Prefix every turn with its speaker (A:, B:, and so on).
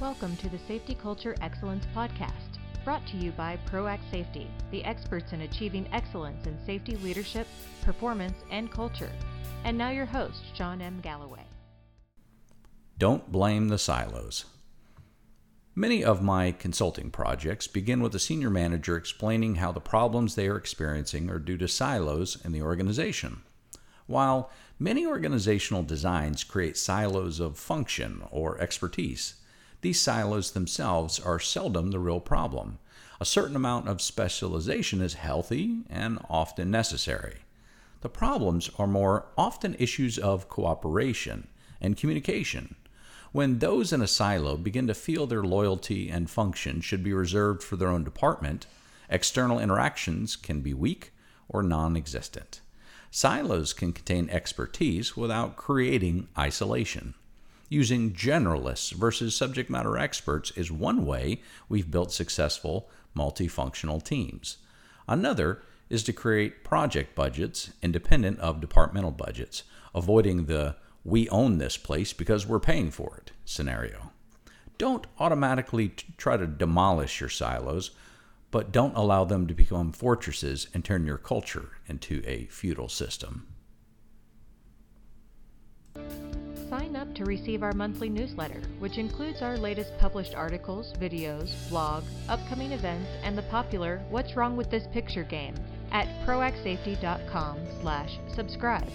A: Welcome to the Safety Culture Excellence Podcast, brought to you by ProAct Safety, the experts in achieving excellence in safety leadership, performance, and culture. And now your host, Shawn M. Galloway.
B: Don't blame the silos. Many of my consulting projects begin with a senior manager explaining how the problems they are experiencing are due to silos in the organization. While many organizational designs create silos of function or expertise, these silos themselves are seldom the real problem. A certain amount of specialization is healthy and often necessary. The problems are more often issues of cooperation and communication. When those in a silo begin to feel their loyalty and function should be reserved for their own department, external interactions can be weak or non existent. Silos can contain expertise without creating isolation. Using generalists versus subject matter experts is one way we've built successful multifunctional teams. Another is to create project budgets independent of departmental budgets, avoiding the we own this place because we're paying for it scenario. Don't automatically try to demolish your silos, but don't allow them to become fortresses and turn your culture into a feudal system.
A: Sign up to receive our monthly newsletter, which includes our latest published articles, videos, blog, upcoming events, and the popular What's Wrong with This Picture game at proactsafety.com slash subscribe.